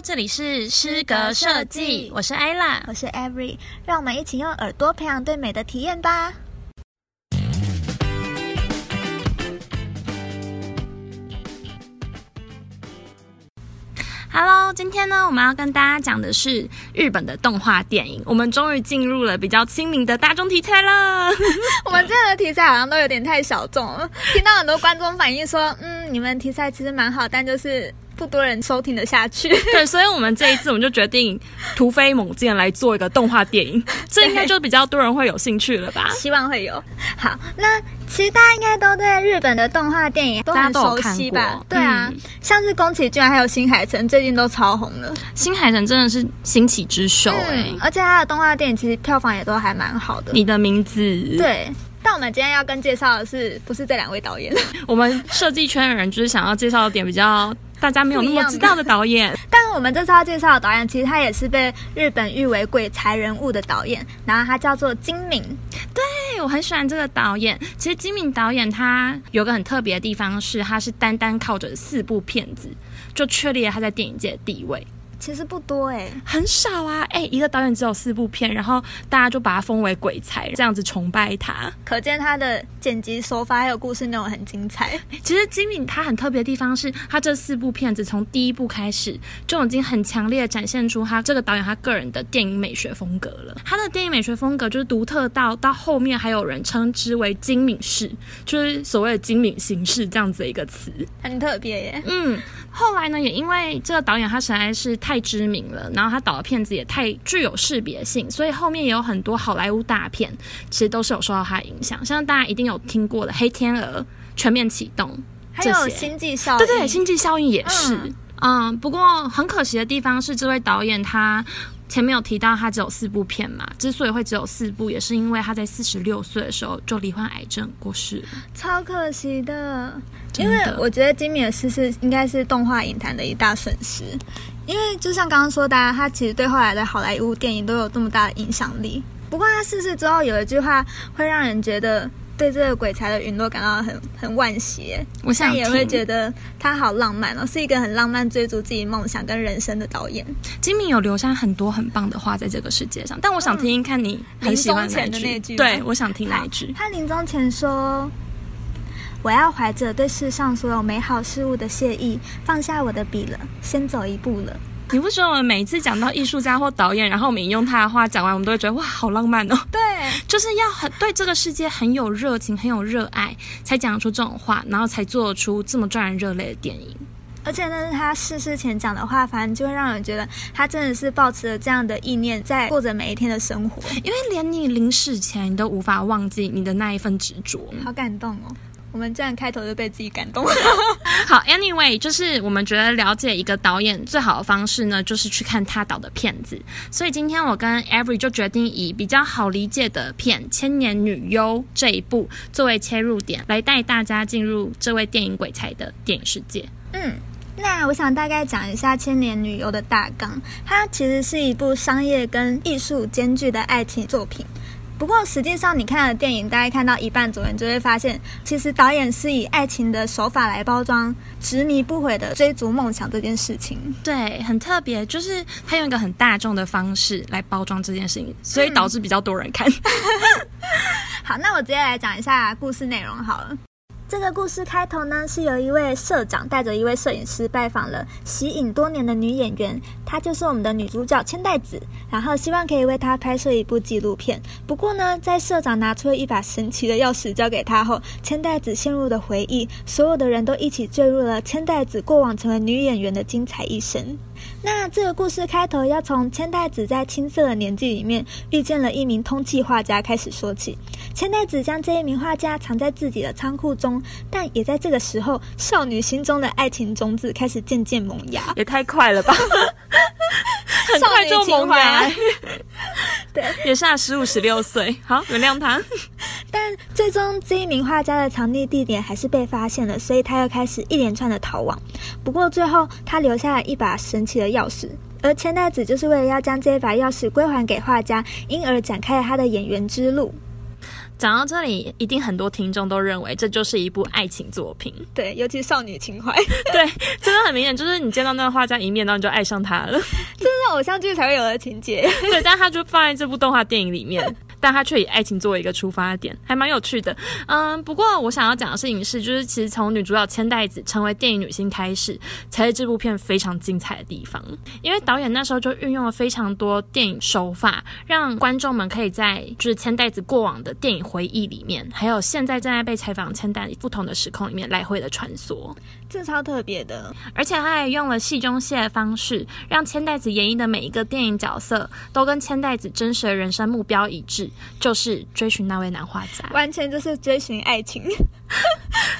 这里是诗格设计，我是 ella，我是 Every，让我们一起用耳朵培养对美的体验吧。Hello，今天呢，我们要跟大家讲的是日本的动画电影。我们终于进入了比较亲民的大众题材了。我们这样的题材好像都有点太小众了，听到很多观众反映说，嗯，你们题材其实蛮好，但就是。不多人收听得下去，对，所以我们这一次我们就决定突飞猛进来做一个动画电影，这应该就比较多人会有兴趣了吧？希望会有。好，那其实大家应该都对日本的动画电影都很熟悉吧？对啊，像是宫崎骏还有新海诚最近都超红了。新海诚真的是兴起之首哎，而且他的动画电影其实票房也都还蛮好的。你的名字对，但我们今天要跟介绍的是不是这两位导演？我们设计圈的人就是想要介绍的点比较。大家没有那么知道的导演，但我们这次要介绍的导演，其实他也是被日本誉为鬼才人物的导演，然后他叫做金敏。对我很喜欢这个导演。其实金敏导演他有个很特别的地方，是他是单单靠着四部片子就确立了他在电影界的地位。其实不多哎，很少啊哎，一个导演只有四部片，然后大家就把他封为鬼才，这样子崇拜他，可见他的剪辑手法还有故事内容很精彩。其实金敏他很特别的地方是，他这四部片子从第一部开始就已经很强烈的展现出他这个导演他个人的电影美学风格了。他的电影美学风格就是独特到到后面还有人称之为金敏式，就是所谓的精敏形式这样子的一个词，很特别耶。嗯，后来呢，也因为这个导演他实在是太。太知名了，然后他导的片子也太具有识别性，所以后面也有很多好莱坞大片，其实都是有受到他的影响。像大家一定有听过的《黑天鹅》《全面启动》，还有《星际效应》。对对，《星际效应》也是。嗯，不过很可惜的地方是，这位导演他前面有提到他只有四部片嘛，之所以会只有四部，也是因为他在四十六岁的时候就罹患癌症过世，超可惜的。因为我觉得金米尔逝世应该是动画影坛的一大损失。因为就像刚刚说的，他其实对后来的好莱坞电影都有这么大的影响力。不过他逝世之后有一句话会让人觉得对这个鬼才的陨落感到很很惋惜。我现在也会觉得他好浪漫哦，是一个很浪漫追逐自己梦想跟人生的导演。金敏有留下很多很棒的话在这个世界上，但我想听听看你很喜欢哪句？对，我想听哪一句？他临终前说。我要怀着对世上所有美好事物的谢意，放下我的笔了，先走一步了。你不说我们每一次讲到艺术家或导演，然后我们引用他的话讲完，我们都会觉得哇，好浪漫哦。对，就是要很对这个世界很有热情、很有热爱，才讲出这种话，然后才做出这么赚人热泪的电影。而且那是他逝世前讲的话，反正就会让人觉得他真的是抱持了这样的意念，在过着每一天的生活。因为连你临死前，你都无法忘记你的那一份执着。好感动哦。我们这样开头就被自己感动了。好，Anyway，就是我们觉得了解一个导演最好的方式呢，就是去看他导的片子。所以今天我跟 Every 就决定以比较好理解的片《千年女优》这一部作为切入点，来带大家进入这位电影鬼才的电影世界。嗯，那我想大概讲一下《千年女优》的大纲。它其实是一部商业跟艺术兼具的爱情作品。不过，实际上你看了电影，大概看到一半左右，就会发现，其实导演是以爱情的手法来包装执迷不悔的追逐梦想这件事情。对，很特别，就是他用一个很大众的方式来包装这件事情，所以导致比较多人看。好，那我直接来讲一下故事内容好了。这个故事开头呢，是有一位社长带着一位摄影师拜访了息影多年的女演员，她就是我们的女主角千代子，然后希望可以为她拍摄一部纪录片。不过呢，在社长拿出了一把神奇的钥匙交给她后，千代子陷入了回忆，所有的人都一起坠入了千代子过往成为女演员的精彩一生。那这个故事开头要从千代子在青涩的年纪里面遇见了一名通气画家开始说起。千代子将这一名画家藏在自己的仓库中，但也在这个时候，少女心中的爱情种子开始渐渐萌芽。也太快了吧！很快就萌芽。对，也是啊，十五、十六岁。好，原谅他。但最终这一名画家的藏匿地点还是被发现了，所以他又开始一连串的逃亡。不过最后他留下了一把神奇的钥匙，而千代子就是为了要将这一把钥匙归还给画家，因而展开了他的演员之路。讲到这里，一定很多听众都认为这就是一部爱情作品。对，尤其少女情怀，对，真的很明显，就是你见到那个画家一面，然后你就爱上他了，这是偶像剧才会有的情节。对，但他就放在这部动画电影里面。但他却以爱情作为一个出发点，还蛮有趣的。嗯，不过我想要讲的事情是，就是其实从女主角千代子成为电影女星开始，才是这部片非常精彩的地方。因为导演那时候就运用了非常多电影手法，让观众们可以在就是千代子过往的电影回忆里面，还有现在正在被采访千代不同的时空里面来回的穿梭。这超特别的，而且他还用了戏中戏的方式，让千代子演绎的每一个电影角色都跟千代子真实的人生目标一致，就是追寻那位男画家，完全就是追寻爱情。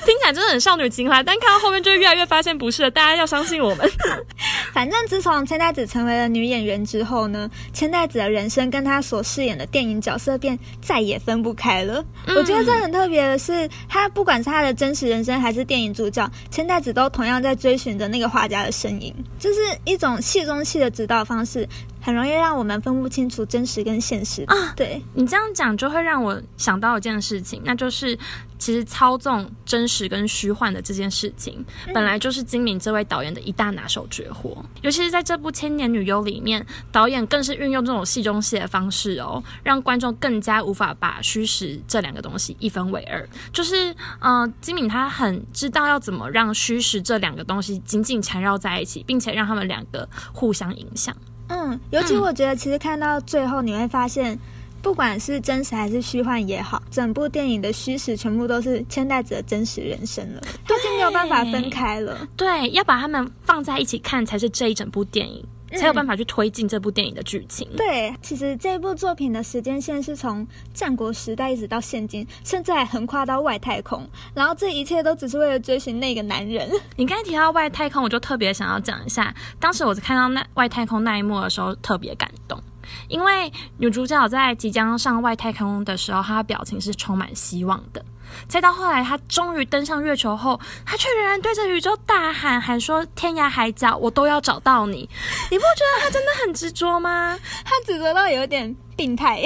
听起来真的很少女情怀，但看到后面就越来越发现不是了。大家要相信我们。反正自从千代子成为了女演员之后呢，千代子的人生跟她所饰演的电影角色便再也分不开了。我觉得这很特别的是，她不管是她的真实人生还是电影主角，千代子都同样在追寻着那个画家的身影，就是一种戏中戏的指导方式。很容易让我们分不清楚真实跟现实啊！对你这样讲，就会让我想到一件事情，那就是其实操纵真实跟虚幻的这件事情，本来就是金敏这位导演的一大拿手绝活。尤其是在这部《千年女优》里面，导演更是运用这种戏中戏的方式哦，让观众更加无法把虚实这两个东西一分为二。就是，呃，金敏他很知道要怎么让虚实这两个东西紧紧缠绕在一起，并且让他们两个互相影响。嗯，尤其我觉得，其实看到最后，你会发现，不管是真实还是虚幻也好，整部电影的虚实全部都是千代子的真实人生了，已经没有办法分开了。对，要把他们放在一起看，才是这一整部电影。才有办法去推进这部电影的剧情。对，其实这部作品的时间线是从战国时代一直到现今，甚至还横跨到外太空。然后这一切都只是为了追寻那个男人。你刚才提到外太空，我就特别想要讲一下，当时我看到那外太空那一幕的时候，特别感动，因为女主角在即将上外太空的时候，她的表情是充满希望的。再到后来，她终于登上月球后，她却仍然对着宇宙大喊喊说：“天涯海角，我都要找到你。”你不觉得她真的很执着吗？她执着到有点病态。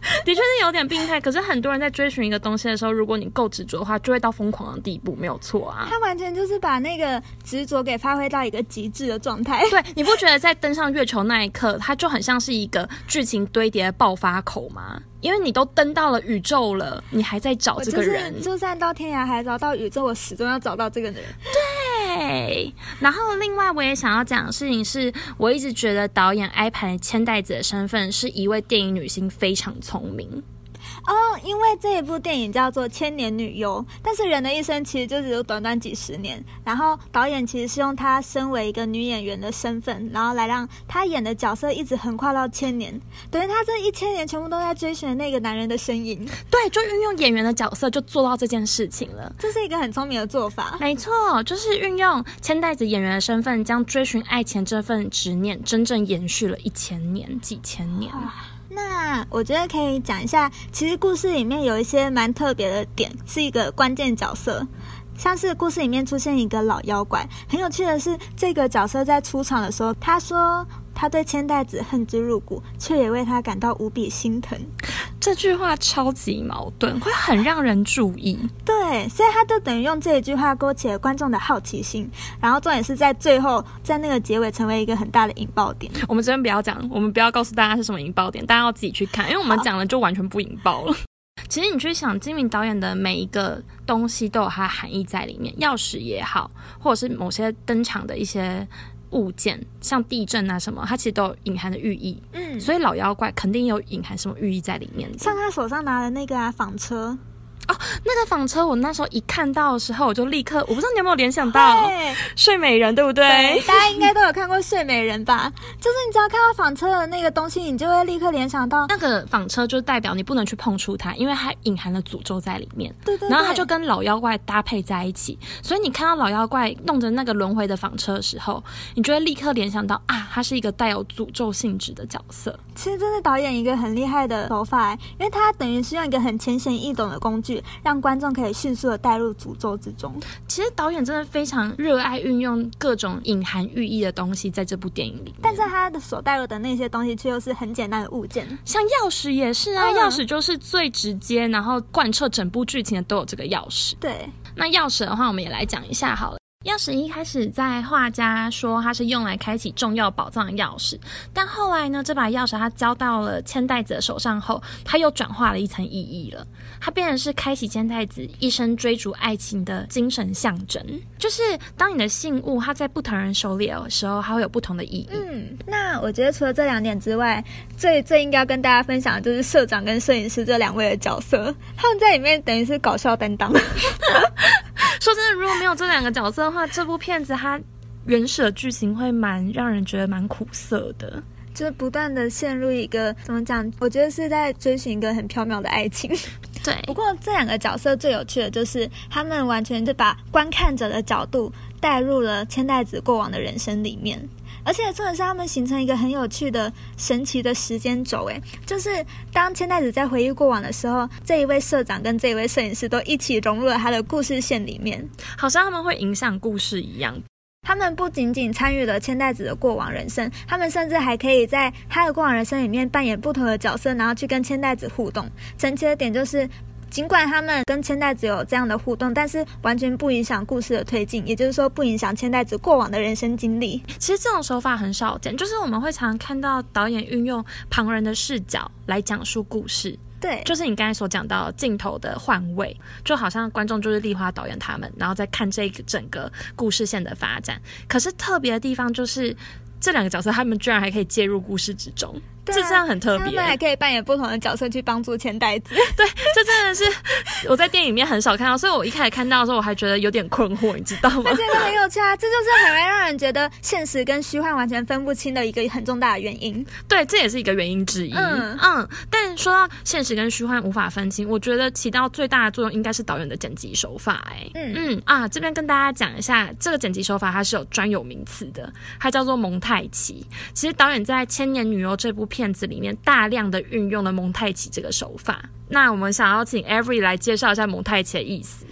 的确是有点病态，可是很多人在追寻一个东西的时候，如果你够执着的话，就会到疯狂的地步，没有错啊。他完全就是把那个执着给发挥到一个极致的状态。对，你不觉得在登上月球那一刻，它就很像是一个剧情堆叠的爆发口吗？因为你都登到了宇宙了，你还在找这个人，就算到天涯海角到宇宙，我始终要找到这个人。对。然后另外我也想要讲的事情是，我一直觉得导演挨盘千代子的身份是一位电影女星，非常聪明。哦，因为这一部电影叫做《千年女优》，但是人的一生其实就只有短短几十年。然后导演其实是用她身为一个女演员的身份，然后来让她演的角色一直横跨到千年，等于她这一千年全部都在追寻那个男人的身影。对，就运用演员的角色就做到这件事情了。这是一个很聪明的做法。没错，就是运用千代子演员的身份，将追寻爱情这份执念真正延续了一千年、几千年。那我觉得可以讲一下，其实故事里面有一些蛮特别的点，是一个关键角色，像是故事里面出现一个老妖怪。很有趣的是，这个角色在出场的时候，他说。他对千代子恨之入骨，却也为他感到无比心疼。这句话超级矛盾，会很让人注意。对，所以他就等于用这一句话勾起了观众的好奇心，然后重点是在最后，在那个结尾成为一个很大的引爆点。我们这边不要讲，我们不要告诉大家是什么引爆点，大家要自己去看，因为我们讲了就完全不引爆了。其实你去想，金明导演的每一个东西都有它的含义在里面，钥匙也好，或者是某些登场的一些。物件像地震啊什么，它其实都有隐含的寓意。嗯，所以老妖怪肯定有隐含什么寓意在里面。像他手上拿的那个啊，纺车。哦，那个纺车，我那时候一看到的时候，我就立刻，我不知道你有没有联想到睡美人，对不对？大家应该都有看过睡美人吧？就是你只要看到纺车的那个东西，你就会立刻联想到那个纺车，就代表你不能去碰触它，因为它隐含了诅咒在里面。对对。然后它就跟老妖怪搭配在一起，所以你看到老妖怪弄着那个轮回的纺车的时候，你就会立刻联想到啊。他是一个带有诅咒性质的角色。其实这是导演一个很厉害的手法，因为他等于是用一个很浅显易懂的工具，让观众可以迅速的带入诅咒之中。其实导演真的非常热爱运用各种隐含寓意的东西在这部电影里，但是他的所带入的那些东西却又是很简单的物件，像钥匙也是啊，钥匙就是最直接，然后贯彻整部剧情的都有这个钥匙。对，那钥匙的话，我们也来讲一下好了。钥匙一开始在画家说它是用来开启重要宝藏的钥匙，但后来呢，这把钥匙它交到了千代子的手上后，它又转化了一层意义了。它变成是开启千代子一生追逐爱情的精神象征。就是当你的信物它在不同人手里的时候，它会有不同的意义。嗯，那我觉得除了这两点之外，最最应该要跟大家分享的就是社长跟摄影师这两位的角色，他们在里面等于是搞笑担当。说真的，如果没有这两个角色的话，这部片子它原始的剧情会蛮让人觉得蛮苦涩的，就是不断的陷入一个怎么讲？我觉得是在追寻一个很缥缈的爱情。对，不过这两个角色最有趣的就是他们完全就把观看者的角度带入了千代子过往的人生里面。而且重点是，他们形成一个很有趣的、神奇的时间轴。诶，就是当千代子在回忆过往的时候，这一位社长跟这一位摄影师都一起融入了他的故事线里面，好像他们会影响故事一样。他们不仅仅参与了千代子的过往人生，他们甚至还可以在他的过往人生里面扮演不同的角色，然后去跟千代子互动。神奇的点就是。尽管他们跟千代子有这样的互动，但是完全不影响故事的推进，也就是说不影响千代子过往的人生经历。其实这种手法很少见，就是我们会常常看到导演运用旁人的视角来讲述故事。对，就是你刚才所讲到镜头的换位，就好像观众就是丽花导演他们，然后再看这个整个故事线的发展。可是特别的地方就是这两个角色，他们居然还可以介入故事之中。这这样很特别，他们还可以扮演不同的角色去帮助千代子。对，这真的是我在电影里面很少看到，所以我一开始看到的时候，我还觉得有点困惑，你知道吗？而且很有趣啊，这就是很会让人觉得现实跟虚幻完全分不清的一个很重大的原因。对，这也是一个原因之一。嗯嗯，但说到现实跟虚幻无法分清，我觉得起到最大的作用应该是导演的剪辑手法。哎，嗯嗯啊，这边跟大家讲一下，这个剪辑手法它是有专有名词的，它叫做蒙太奇。其实导演在《千年女优》这部片片子里面大量的运用了蒙太奇这个手法，那我们想要请 Every 来介绍一下蒙太奇的意思。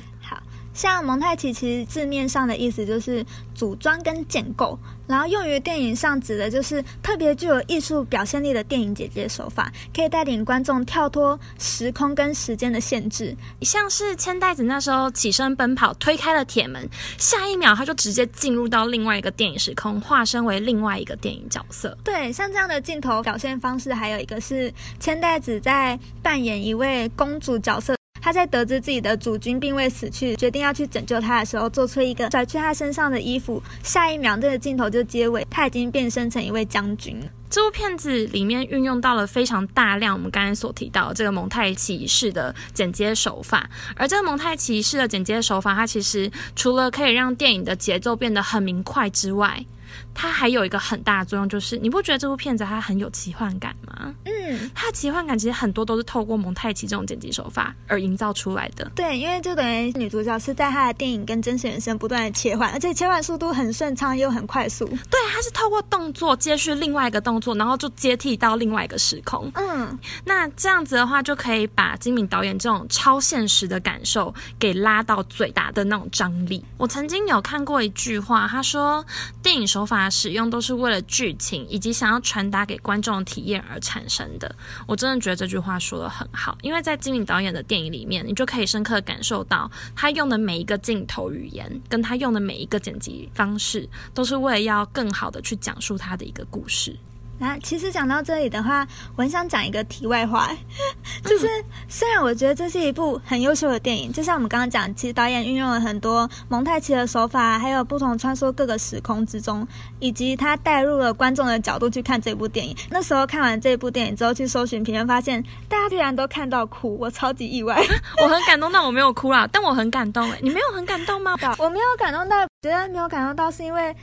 像蒙太奇，其实字面上的意思就是组装跟建构，然后用于电影上指的就是特别具有艺术表现力的电影剪接手法，可以带领观众跳脱时空跟时间的限制。像是千代子那时候起身奔跑，推开了铁门，下一秒他就直接进入到另外一个电影时空，化身为另外一个电影角色。对，像这样的镜头表现方式，还有一个是千代子在扮演一位公主角色。他在得知自己的主君并未死去，决定要去拯救他的时候，做出一个甩去他身上的衣服。下一秒，这个镜头就结尾，他已经变身成一位将军。这部片子里面运用到了非常大量我们刚才所提到这个蒙太奇式的剪接手法，而这个蒙太奇式的剪接手法，它其实除了可以让电影的节奏变得很明快之外，它还有一个很大的作用，就是你不觉得这部片子它很有奇幻感吗？嗯，它的奇幻感其实很多都是透过蒙太奇这种剪辑手法而营造出来的。对，因为就等于女主角是在她的电影跟真实人生不断的切换，而且切换速度很顺畅又很快速。对，它是透过动作接续另外一个动作，然后就接替到另外一个时空。嗯，那这样子的话，就可以把金敏导演这种超现实的感受给拉到最大的那种张力。我曾经有看过一句话，他说电影手手法使用都是为了剧情以及想要传达给观众的体验而产生的。我真的觉得这句话说的很好，因为在金敏导演的电影里面，你就可以深刻感受到他用的每一个镜头语言，跟他用的每一个剪辑方式，都是为了要更好的去讲述他的一个故事。那其实讲到这里的话，我很想讲一个题外话，就是虽然我觉得这是一部很优秀的电影，就像我们刚刚讲，其实导演运用了很多蒙太奇的手法，还有不同穿梭各个时空之中，以及他带入了观众的角度去看这部电影。那时候看完这部电影之后，去搜寻评论，发现大家居然都看到哭，我超级意外。我很感动，但我没有哭啦，但我很感动。哎，你没有很感动吗？我没有感动到，觉得没有感动到，是因为。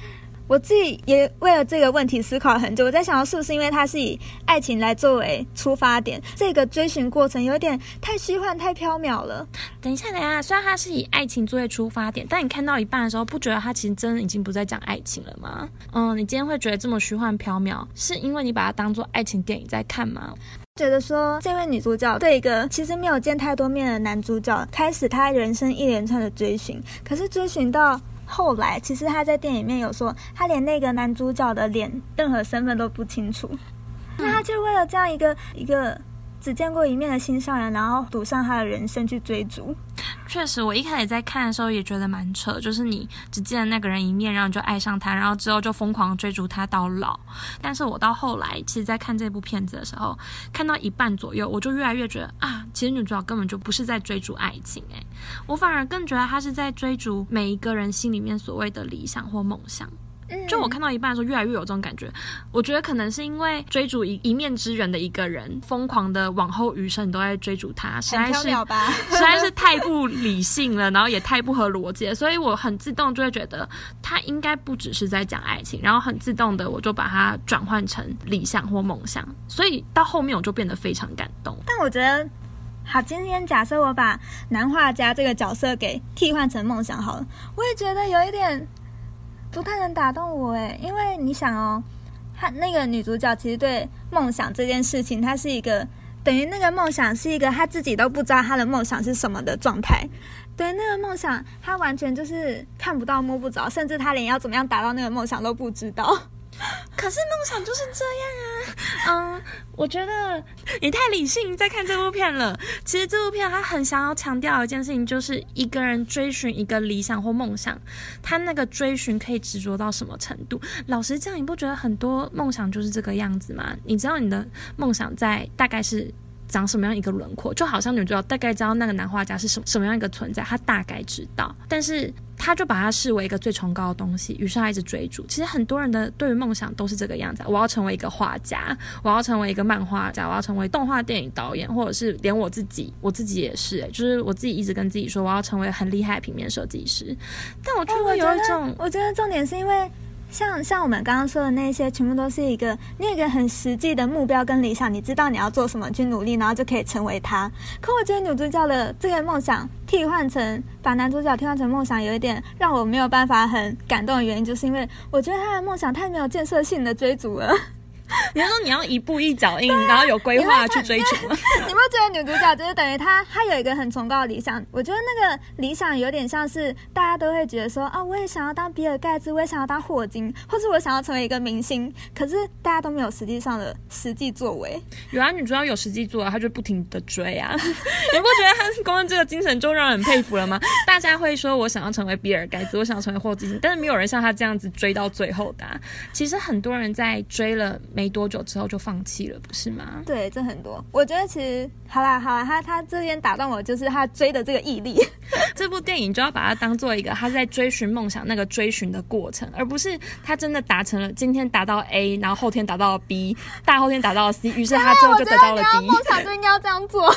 我自己也为了这个问题思考了很久。我在想，是不是因为它是以爱情来作为出发点，这个追寻过程有点太虚幻、太缥缈了。等一下，等一下，虽然它是以爱情作为出发点，但你看到一半的时候，不觉得它其实真的已经不再讲爱情了吗？嗯，你今天会觉得这么虚幻飘渺，是因为你把它当做爱情电影在看吗？觉得说，这位女主角对一个其实没有见太多面的男主角，开始他人生一连串的追寻，可是追寻到。后来，其实他在电影里面有说，他连那个男主角的脸、任何身份都不清楚。那他就为了这样一个一个。只见过一面的心上人，然后赌上他的人生去追逐。确实，我一开始在看的时候也觉得蛮扯，就是你只见了那个人一面，然后就爱上他，然后之后就疯狂追逐他到老。但是我到后来，其实，在看这部片子的时候，看到一半左右，我就越来越觉得啊，其实女主角根本就不是在追逐爱情，诶，我反而更觉得她是在追逐每一个人心里面所谓的理想或梦想。就我看到一半的时候，越来越有这种感觉。我觉得可能是因为追逐一一面之缘的一个人，疯狂的往后余生你都在追逐他，实在是 实在是太不理性了，然后也太不合逻辑，所以我很自动就会觉得他应该不只是在讲爱情，然后很自动的我就把它转换成理想或梦想，所以到后面我就变得非常感动。但我觉得，好，今天假设我把男画家这个角色给替换成梦想好了，我也觉得有一点。不太能打动我诶，因为你想哦，她那个女主角其实对梦想这件事情，她是一个等于那个梦想是一个她自己都不知道她的梦想是什么的状态。对那个梦想，她完全就是看不到摸不着，甚至她连要怎么样达到那个梦想都不知道。可是梦想就是这样啊，嗯，我觉得你太理性在看这部片了。其实这部片他很想要强调一件事情，就是一个人追寻一个理想或梦想，他那个追寻可以执着到什么程度？老实讲，你不觉得很多梦想就是这个样子吗？你知道你的梦想在大概是长什么样一个轮廓？就好像女主角大概知道那个男画家是什么什么样一个存在，她大概知道，但是。她就把它视为一个最崇高的东西，于是她一直追逐。其实很多人的对于梦想都是这个样子：我要成为一个画家，我要成为一个漫画家，我要成为动画电影导演，或者是连我自己，我自己也是，就是我自己一直跟自己说，我要成为很厉害的平面设计师。但我就会有一种，我觉得重点是因为。像像我们刚刚说的那些，全部都是一个那个很实际的目标跟理想，你知道你要做什么去努力，然后就可以成为他。可我觉得女主角的这个梦想替换成把男主角替换成梦想，有一点让我没有办法很感动的原因，就是因为我觉得他的梦想太没有建设性的追逐了。你要说你要一步一脚印，然后有规划去追求吗？你不觉得女主角就是等于她，她有一个很崇高的理想？我觉得那个理想有点像是大家都会觉得说啊，我也想要当比尔盖茨，我也想要当霍金，或是我想要成为一个明星。可是大家都没有实际上的实际作为。有啊，女主角有实际作为，她就不停的追啊。你不觉得她光这个精神就让人佩服了吗？大家会说我想要成为比尔盖茨，我想要成为霍金，但是没有人像她这样子追到最后的。其实很多人在追了。没多久之后就放弃了，不是吗？对，这很多。我觉得其实好啦好啦，他他这边打断我，就是他追的这个毅力。这部电影就要把它当做一个他在追寻梦想那个追寻的过程，而不是他真的达成了今天达到 A，然后后天达到 B，大后天达到 C，于是他最后就得到了 D。梦想就应该要这样做。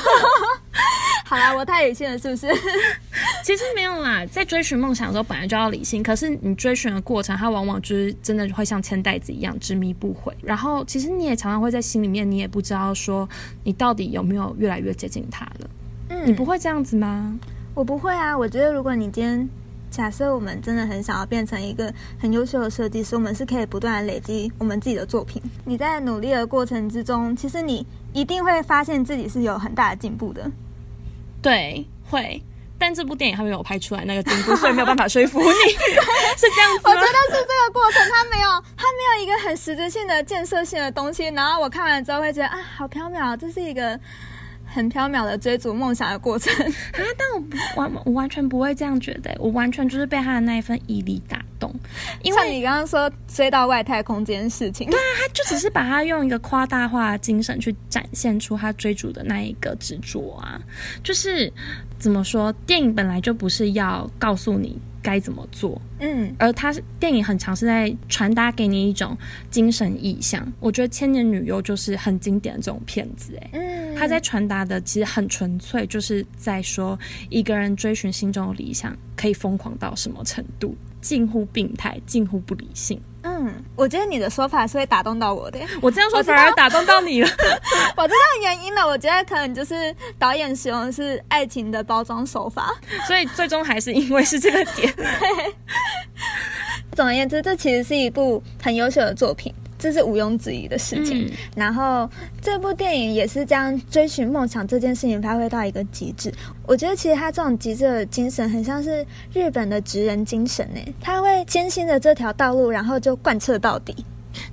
好啦，我太理性了，是不是？其实没有啦，在追寻梦想的时候本来就要理性，可是你追寻的过程，它往往就是真的会像铅袋子一样执迷不悔。然后，其实你也常常会在心里面，你也不知道说你到底有没有越来越接近他了。嗯，你不会这样子吗？我不会啊。我觉得如果你今天假设我们真的很想要变成一个很优秀的设计师，我们是可以不断的累积我们自己的作品。你在努力的过程之中，其实你一定会发现自己是有很大的进步的。对，会，但这部电影还没有拍出来那个进步，所以没有办法说服你，是这样子我觉得是这个过程，它没有，它没有一个很实质性的建设性的东西。然后我看完之后会觉得啊，好缥缈，这是一个很缥缈的追逐梦想的过程啊。但我完，我完全不会这样觉得，我完全就是被他的那一份毅力打。懂，因为你刚刚说追到外太空这件事情，对啊，他就只是把他用一个夸大化精神去展现出他追逐的那一个执着啊，就是怎么说，电影本来就不是要告诉你该怎么做，嗯，而他电影很强是在传达给你一种精神意象。我觉得《千年女优》就是很经典的这种片子，哎，嗯，他在传达的其实很纯粹，就是在说一个人追寻心中的理想可以疯狂到什么程度。近乎病态，近乎不理性。嗯嗯，我觉得你的说法是会打动到我的。我这样说反而打动到你了。我知道原因了，我觉得可能就是导演使用的是爱情的包装手法，所以最终还是因为是这个点。总而言之，这其实是一部很优秀的作品。这是毋庸置疑的事情。然后这部电影也是将追寻梦想这件事情发挥到一个极致。我觉得其实他这种极致的精神，很像是日本的职人精神诶。他会艰辛的这条道路，然后就贯彻到底。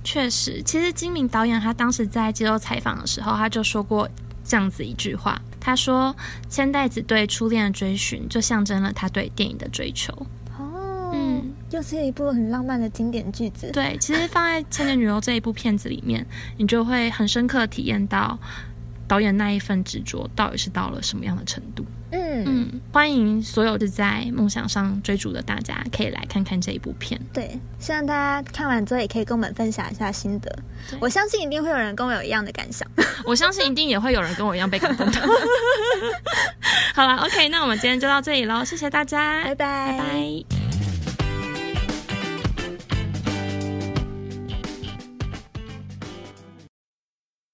确实，其实金明导演他当时在接受采访的时候，他就说过这样子一句话。他说：“千代子对初恋的追寻，就象征了他对电影的追求。”又是一部很浪漫的经典句子。对，其实放在《千年女优》这一部片子里面，你就会很深刻体验到导演那一份执着到底是到了什么样的程度。嗯嗯，欢迎所有是在梦想上追逐的大家，可以来看看这一部片。对，希望大家看完之后也可以跟我们分享一下心得。我相信一定会有人跟我有一样的感想。我相信一定也会有人跟我一样被感动的。好了，OK，那我们今天就到这里喽，谢谢大家，拜拜拜拜。